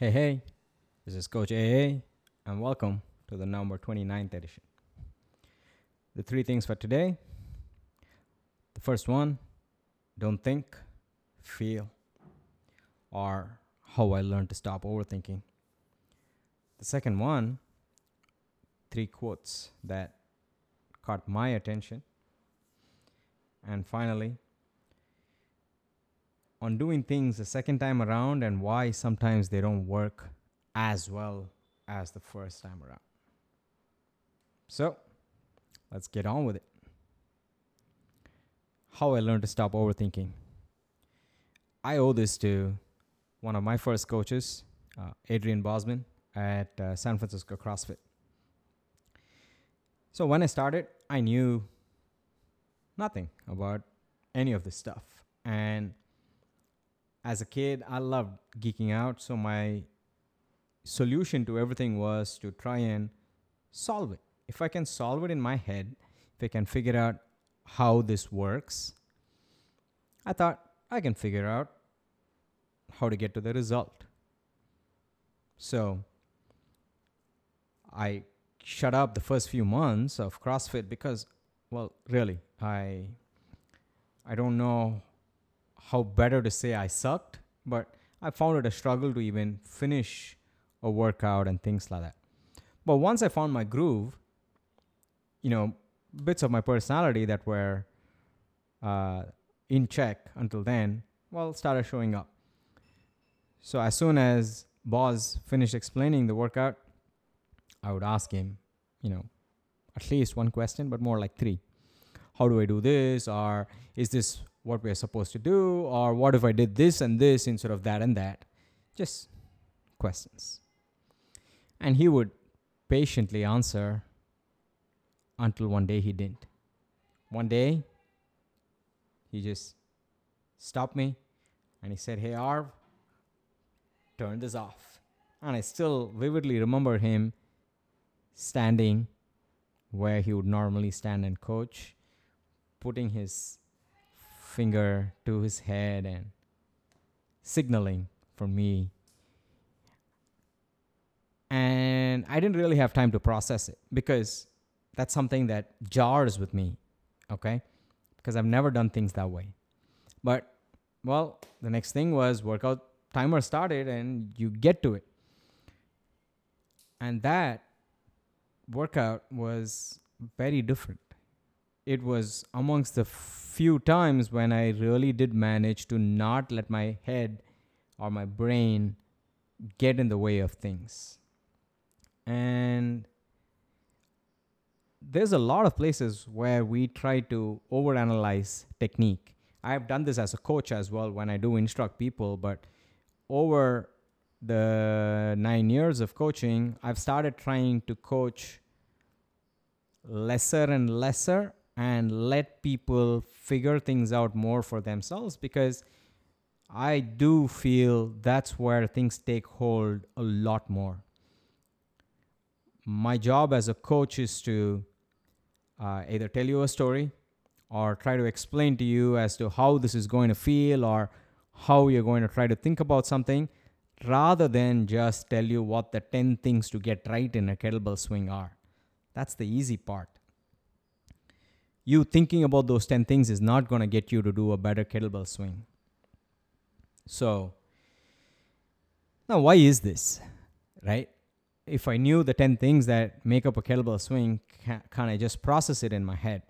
Hey, hey, this is Coach AA, and welcome to the number 29th edition. The three things for today the first one, don't think, feel, or how I learned to stop overthinking. The second one, three quotes that caught my attention. And finally, on doing things the second time around and why sometimes they don't work as well as the first time around. So, let's get on with it. How I learned to stop overthinking. I owe this to one of my first coaches, uh, Adrian Bozman at uh, San Francisco CrossFit. So, when I started, I knew nothing about any of this stuff. And as a kid, I loved geeking out. So my solution to everything was to try and solve it. If I can solve it in my head, if I can figure out how this works, I thought I can figure out how to get to the result. So I shut up the first few months of CrossFit because, well, really, I I don't know how better to say I sucked, but I found it a struggle to even finish a workout and things like that. But once I found my groove, you know, bits of my personality that were uh, in check until then, well, started showing up. So as soon as Boz finished explaining the workout, I would ask him, you know, at least one question, but more like three. How do I do this? Or is this what we're supposed to do? Or what if I did this and this instead of that and that? Just questions. And he would patiently answer until one day he didn't. One day, he just stopped me and he said, Hey, Arv, turn this off. And I still vividly remember him standing where he would normally stand and coach, putting his finger to his head and signaling for me. And I didn't really have time to process it because that's something that jars with me, okay? Because I've never done things that way. But, well, the next thing was workout timer started and you get to it. And that workout was very different. It was amongst the few times when I really did manage to not let my head or my brain get in the way of things. And there's a lot of places where we try to overanalyze technique. I've done this as a coach as well when I do instruct people, but over the nine years of coaching, I've started trying to coach lesser and lesser and let people figure things out more for themselves because I do feel that's where things take hold a lot more. My job as a coach is to uh, either tell you a story or try to explain to you as to how this is going to feel or how you're going to try to think about something rather than just tell you what the 10 things to get right in a kettlebell swing are. That's the easy part. You thinking about those 10 things is not going to get you to do a better kettlebell swing. So, now why is this? Right? If I knew the 10 things that make up a kettlebell swing, can, can I just process it in my head?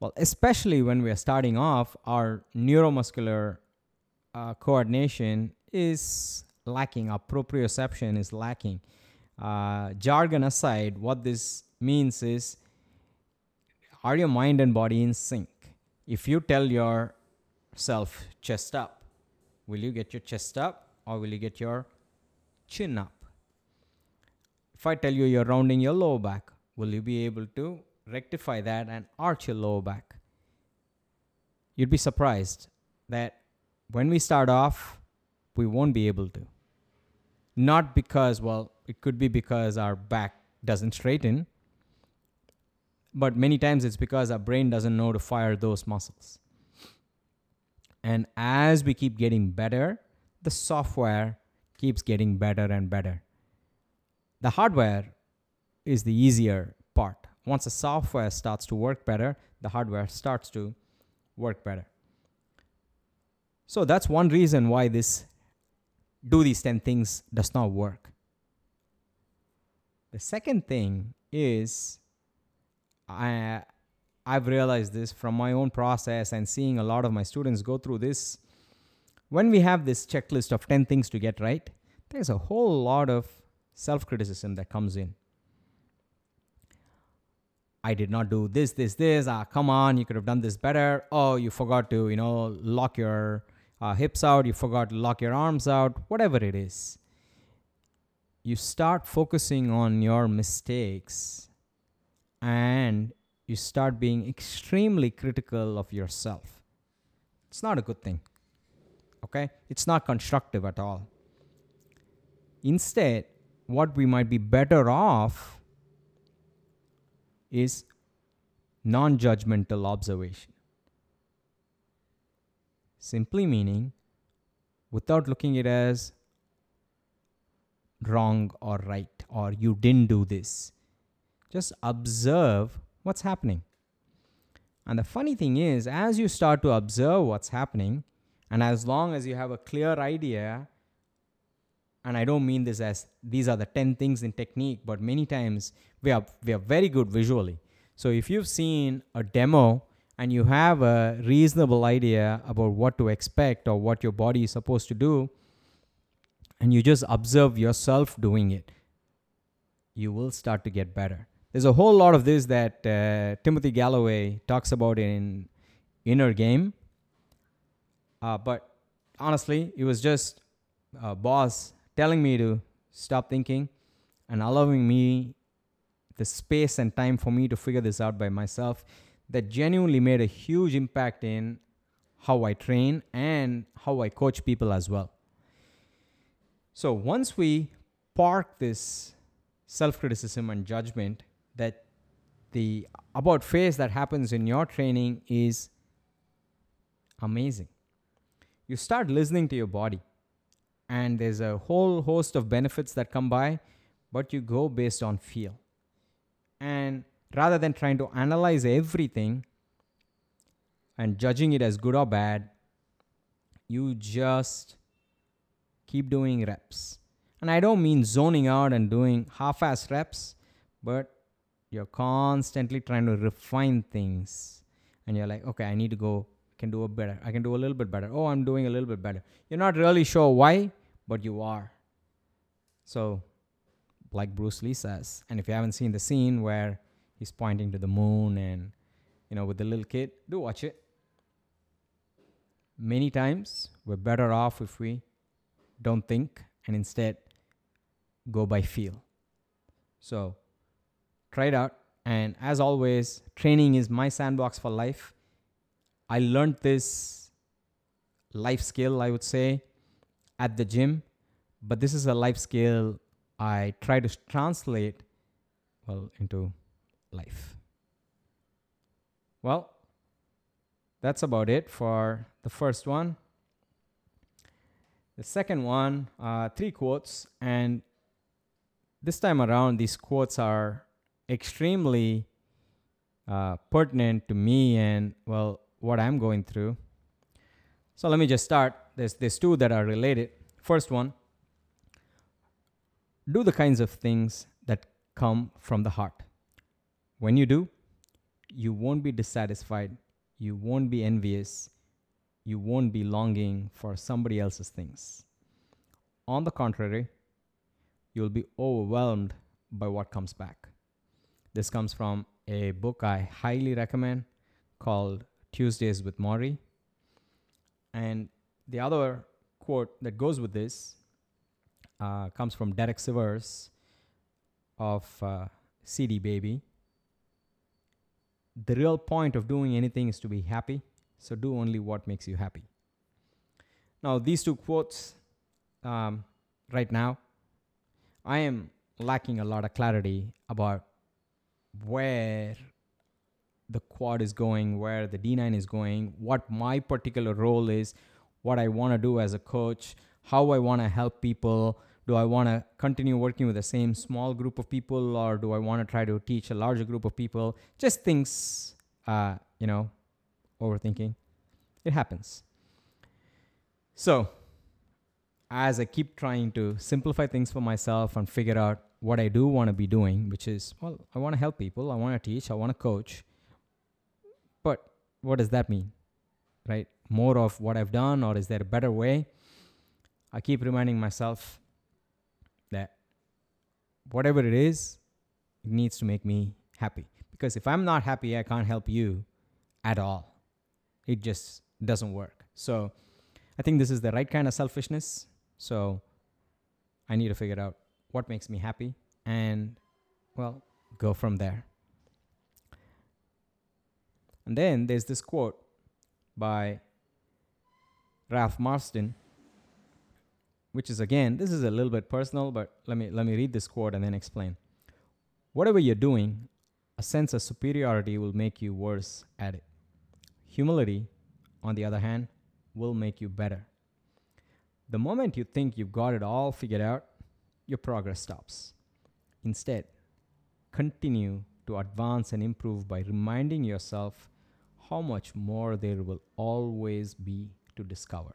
Well, especially when we are starting off, our neuromuscular uh, coordination is lacking, our proprioception is lacking. Uh, jargon aside, what this means is are your mind and body in sync? If you tell yourself chest up, will you get your chest up or will you get your chin up? If I tell you you're rounding your lower back, will you be able to rectify that and arch your lower back? You'd be surprised that when we start off, we won't be able to. Not because, well, it could be because our back doesn't straighten, but many times it's because our brain doesn't know to fire those muscles. And as we keep getting better, the software keeps getting better and better. The hardware is the easier part. Once the software starts to work better, the hardware starts to work better. So that's one reason why this do these 10 things does not work. The second thing is I I've realized this from my own process and seeing a lot of my students go through this. When we have this checklist of 10 things to get right, there's a whole lot of self criticism that comes in. I did not do this, this, this. Ah, come on, you could have done this better. Oh, you forgot to, you know, lock your uh, hips out. You forgot to lock your arms out. Whatever it is, you start focusing on your mistakes and you start being extremely critical of yourself. It's not a good thing. Okay? It's not constructive at all. Instead, what we might be better off is non judgmental observation. Simply meaning, without looking at it as wrong or right or you didn't do this, just observe what's happening. And the funny thing is, as you start to observe what's happening, and as long as you have a clear idea, and I don't mean this as these are the 10 things in technique, but many times we are, we are very good visually. So if you've seen a demo and you have a reasonable idea about what to expect or what your body is supposed to do, and you just observe yourself doing it, you will start to get better. There's a whole lot of this that uh, Timothy Gallwey talks about in Inner Game. Uh, but honestly, it was just a boss telling me to stop thinking and allowing me the space and time for me to figure this out by myself that genuinely made a huge impact in how I train and how I coach people as well. So once we park this self criticism and judgment, the about face that happens in your training is amazing. You start listening to your body, and there's a whole host of benefits that come by, but you go based on feel. And rather than trying to analyze everything and judging it as good or bad, you just keep doing reps. And I don't mean zoning out and doing half ass reps, but you're constantly trying to refine things. And you're like, okay, I need to go, I can do a better. I can do a little bit better. Oh, I'm doing a little bit better. You're not really sure why, but you are. So like Bruce Lee says. And if you haven't seen the scene where he's pointing to the moon and, you know, with the little kid, do watch it. Many times we're better off if we don't think and instead go by feel. So try it out. And as always, training is my sandbox for life. I learned this life skill, I would say, at the gym, but this is a life skill I try to translate well into life. Well, that's about it for the first one. The second one, uh, three quotes, and this time around, these quotes are extremely uh, pertinent to me and well, what I'm going through. So let me just start. There's there's two that are related. First one, do the kinds of things that come from the heart. When you do, you won't be dissatisfied, you won't be envious, you won't be longing for somebody else's things. On the contrary, you'll be overwhelmed by what comes back. This comes from a book I highly recommend called Tuesdays with Morrie. And the other quote that goes with this uh, comes from Derek Sivers of uh, CD Baby. The real point of doing anything is to be happy, so do only what makes you happy. Now, these two quotes um, right now, I am lacking a lot of clarity about where the quad is going, where the D9 is going, what my particular role is, what I want to do as a coach, how I want to help people. Do I want to continue working with the same small group of people, or do I want to try to teach a larger group of people? Just things, uh, you know, overthinking. It happens. So, as I keep trying to simplify things for myself and figure out what I do want to be doing, which is, well, I want to help people, I want to teach, I want to coach. But what does that mean? Right? More of what I've done, or is there a better way? I keep reminding myself that whatever it is, it needs to make me happy. Because if I'm not happy, I can't help you at all. It just doesn't work. So I think this is the right kind of selfishness. So I need to figure out what makes me happy and, well, go from there. And then there's this quote by Ralph Marston, which is again, this is a little bit personal, but let me let me read this quote and then explain. Whatever you're doing, a sense of superiority will make you worse at it. Humility, on the other hand, will make you better. The moment you think you've got it all figured out, your progress stops. Instead, continue to advance and improve by reminding yourself how much more there will always be to discover.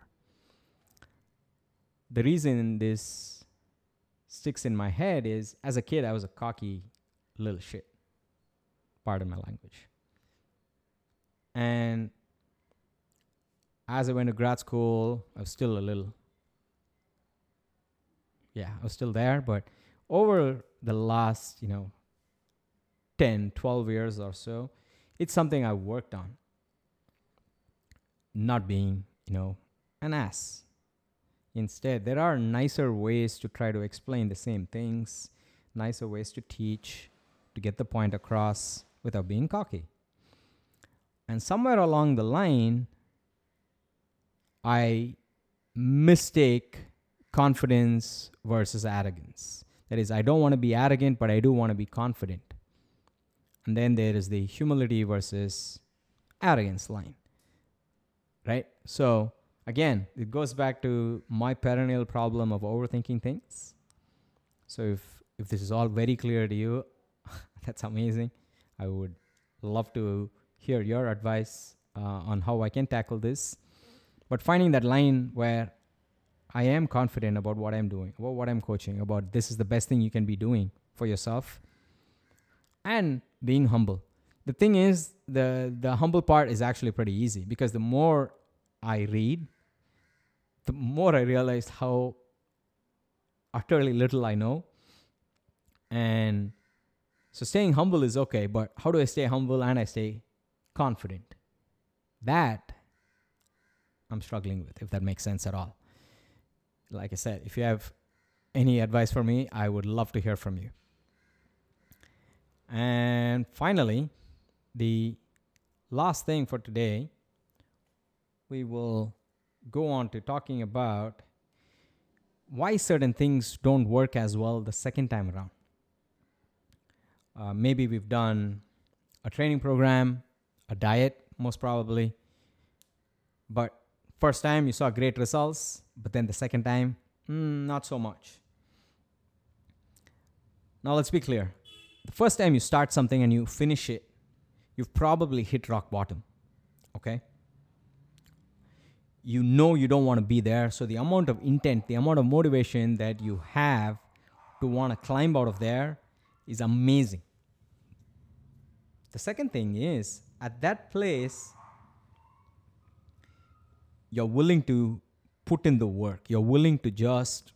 The reason this sticks in my head is as a kid, I was a cocky little shit. Pardon my language. And as I went to grad school, I was still a little, yeah, I was still there. But over the last, you know, 10, 12 years or so, it's something I worked on. Not being, you know, an ass. Instead, there are nicer ways to try to explain the same things, nicer ways to teach, to get the point across without being cocky. And somewhere along the line, I mistake confidence versus arrogance. That is, I don't want to be arrogant, but I do want to be confident. And then there is the humility versus arrogance line. Right? So, again, it goes back to my perennial problem of overthinking things. So, if, if this is all very clear to you, that's amazing. I would love to hear your advice uh, on how I can tackle this. But finding that line where I am confident about what I'm doing, about what I'm coaching, about this is the best thing you can be doing for yourself, and being humble. The thing is, the the humble part is actually pretty easy because the more I read, the more I realize how utterly little I know. And so staying humble is okay, but how do I stay humble and I stay confident? That I'm struggling with, if that makes sense at all. Like I said, if you have any advice for me, I would love to hear from you. And finally, the last thing for today, we will go on to talking about why certain things don't work as well the second time around. Uh, maybe we've done a training program, a diet, most probably, but first time you saw great results, but then the second time, mm, not so much. Now let's be clear. The first time you start something and you finish it, you've probably hit rock bottom. Okay? You know you don't want to be there, so the amount of intent, the amount of motivation that you have to want to climb out of there is amazing. The second thing is, at that place, you're willing to put in the work. You're willing to just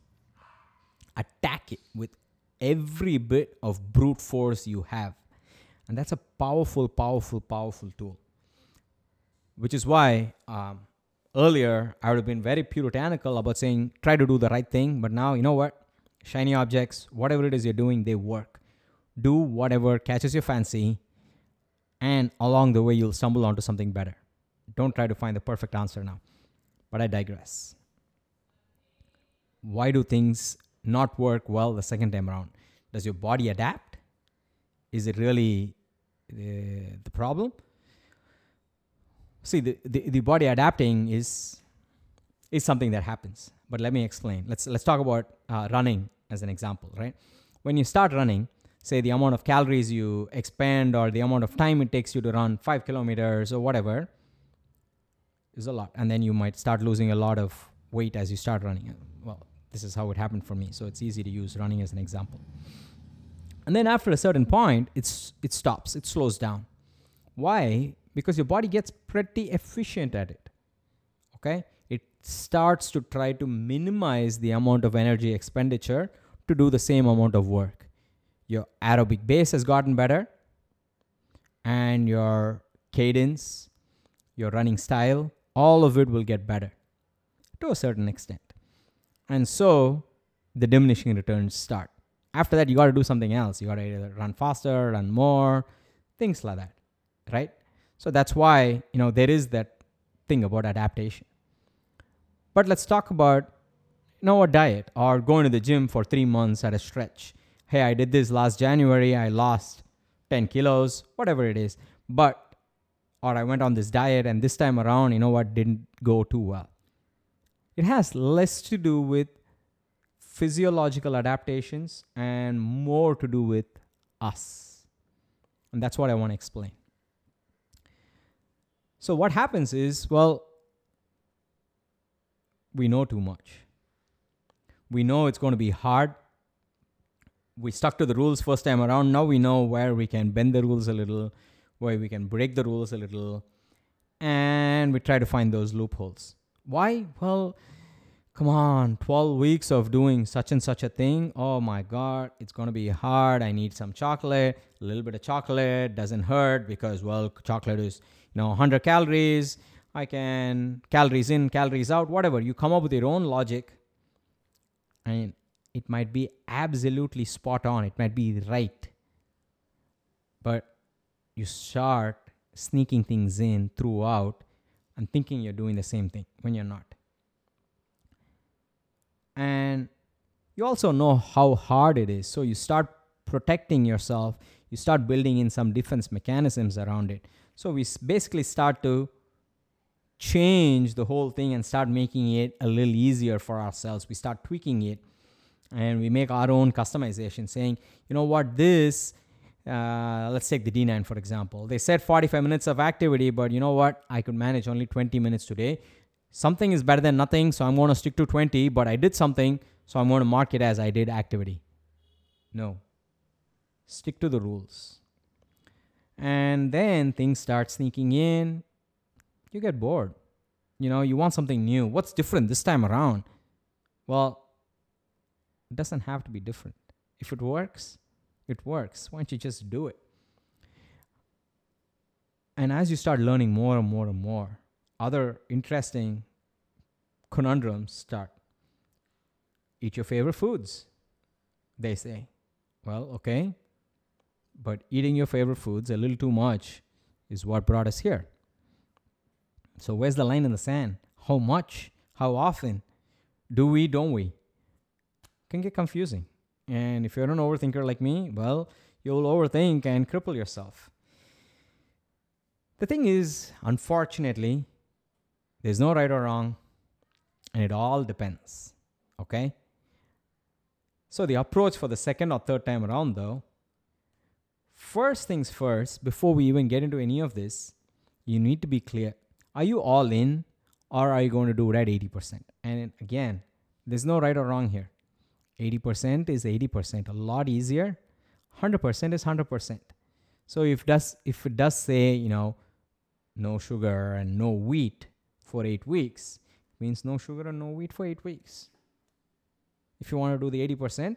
attack it with every bit of brute force you have. And that's a powerful, powerful, powerful tool. Which is why um, earlier I would have been very puritanical about saying try to do the right thing. But now, you know what? Shiny objects, whatever it is you're doing, they work. Do whatever catches your fancy, and along the way, you'll stumble onto something better. Don't try to find the perfect answer now. But I digress. Why do things not work well the second time around? Does your body adapt? Is it really the, the problem? See, the, the, the body adapting is is something that happens. But let me explain. Let's let's talk about uh, running as an example, right? When you start running, say the amount of calories you expend or the amount of time it takes you to run five kilometers or whatever is a lot, and then you might start losing a lot of weight as you start running. Well, this is how it happened for me, so it's easy to use running as an example. And then after a certain point, it's it stops, it slows down. Why? Because your body gets pretty efficient at it. Okay? It starts to try to minimize the amount of energy expenditure to do the same amount of work. Your aerobic base has gotten better, and your cadence, your running style, all of it will get better to a certain extent. And so the diminishing returns start. After that, you got to do something else. You got to either run faster, run more, things like that, right? So that's why, you know, there is that thing about adaptation. But let's talk about, you know, a diet or going to the gym for three months at a stretch. Hey, I did this last January, I lost 10 kilos, whatever it is. But, or I went on this diet and this time around, you know what, didn't go too well. It has less to do with physiological adaptations and more to do with us. And that's what I want to explain. So, what happens is, well, we know too much. We know it's going to be hard. We stuck to the rules first time around. Now we know where we can bend the rules a little, where we can break the rules a little, and we try to find those loopholes. Why? Well, come on, 12 weeks of doing such and such a thing. Oh my God, it's going to be hard. I need some chocolate. A little bit of chocolate doesn't hurt because, well, chocolate is, you know, 100 calories. I can, calories in, calories out, whatever. You come up with your own logic and it might be absolutely spot on. It might be right. But you start sneaking things in throughout and thinking you're doing the same thing when you're not. And you also know how hard it is. So you start protecting yourself. You start building in some defense mechanisms around it. So we basically start to change the whole thing and start making it a little easier for ourselves. We start tweaking it and we make our own customization saying you know what? This uh, let's take the d9 for example they said 45 minutes of activity but you know what i could manage only 20 minutes today something is better than nothing, so I'm going to stick to 20, but I did something, so I'm going to mark it as I did activity. No. Stick to the rules. And then things start sneaking in. You get bored. You know, you want something new. What's different this time around? Well, it doesn't have to be different. If it works, it works. Why don't you just do it? And as you start learning more and more and more, other interesting conundrums start. Eat your favorite foods, they say. Well, okay. But eating your favorite foods a little too much is what brought us here. So, where's the line in the sand? How much? How often? Do we, don't we? Can get confusing. And if you're an overthinker like me, well, you'll overthink and cripple yourself. The thing is, unfortunately, there's no right or wrong, and it all depends. Okay? So, the approach for the second or third time around, though, first things first, before we even get into any of this, you need to be clear. Are you all in, or are you going to do it at 80%? And again, there's no right or wrong here. 80% is 80%, a lot easier. 100% is 100%. So if does if it does say, you know, no sugar and no wheat, for eight weeks means no sugar and no wheat for eight weeks. If you want to do the 80%,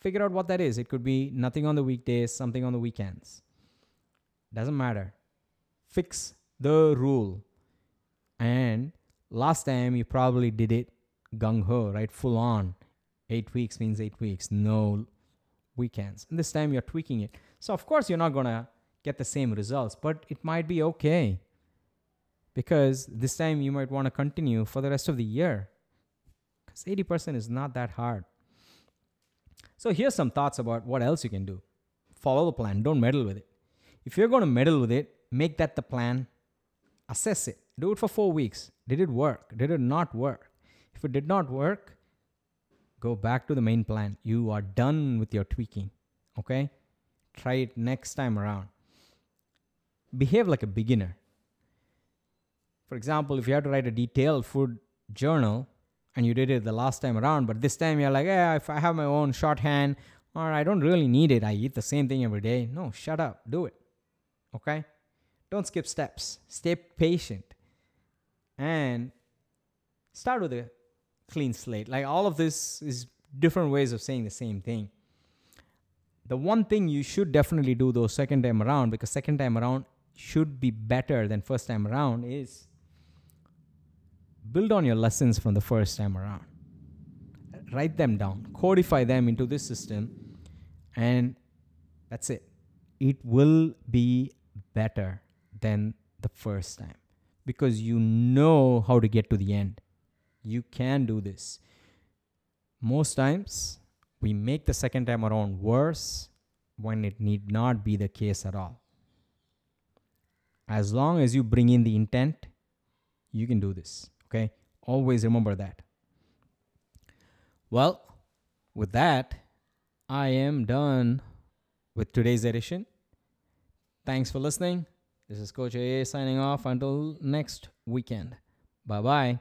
figure out what that is. It could be nothing on the weekdays, something on the weekends. Doesn't matter. Fix the rule. And last time you probably did it gung ho, right? Full on. Eight weeks means eight weeks, no weekends. And this time you're tweaking it. So, of course, you're not going to get the same results, but it might be okay because this time you might want to continue for the rest of the year because 80% is not that hard. So here's some thoughts about what else you can do. Follow the plan, don't meddle with it. If you're going to meddle with it, make that the plan, assess it, do it for four weeks. Did it work? Did it not work? If it did not work, go back to the main plan. You are done with your tweaking. Okay? Try it next time around. Behave like a beginner. For example, if you have to write a detailed food journal and you did it the last time around, but this time you're like, yeah, if I have my own shorthand or I don't really need it, I eat the same thing every day. No, shut up. Do it. Okay? Don't skip steps. Stay patient. And start with a clean slate. Like all of this is different ways of saying the same thing. The one thing you should definitely do though second time around, because second time around should be better than first time around, is build on your lessons from the first time around. Write them down, codify them into this system, and that's it. It will be better than the first time because you know how to get to the end. You can do this. Most times, we make the second time around worse when it need not be the case at all. As long as you bring in the intent, you can do this. Okay? Always remember that. Well, with that, I am done with today's edition. Thanks for listening. This is Coach AA signing off until next weekend. Bye bye.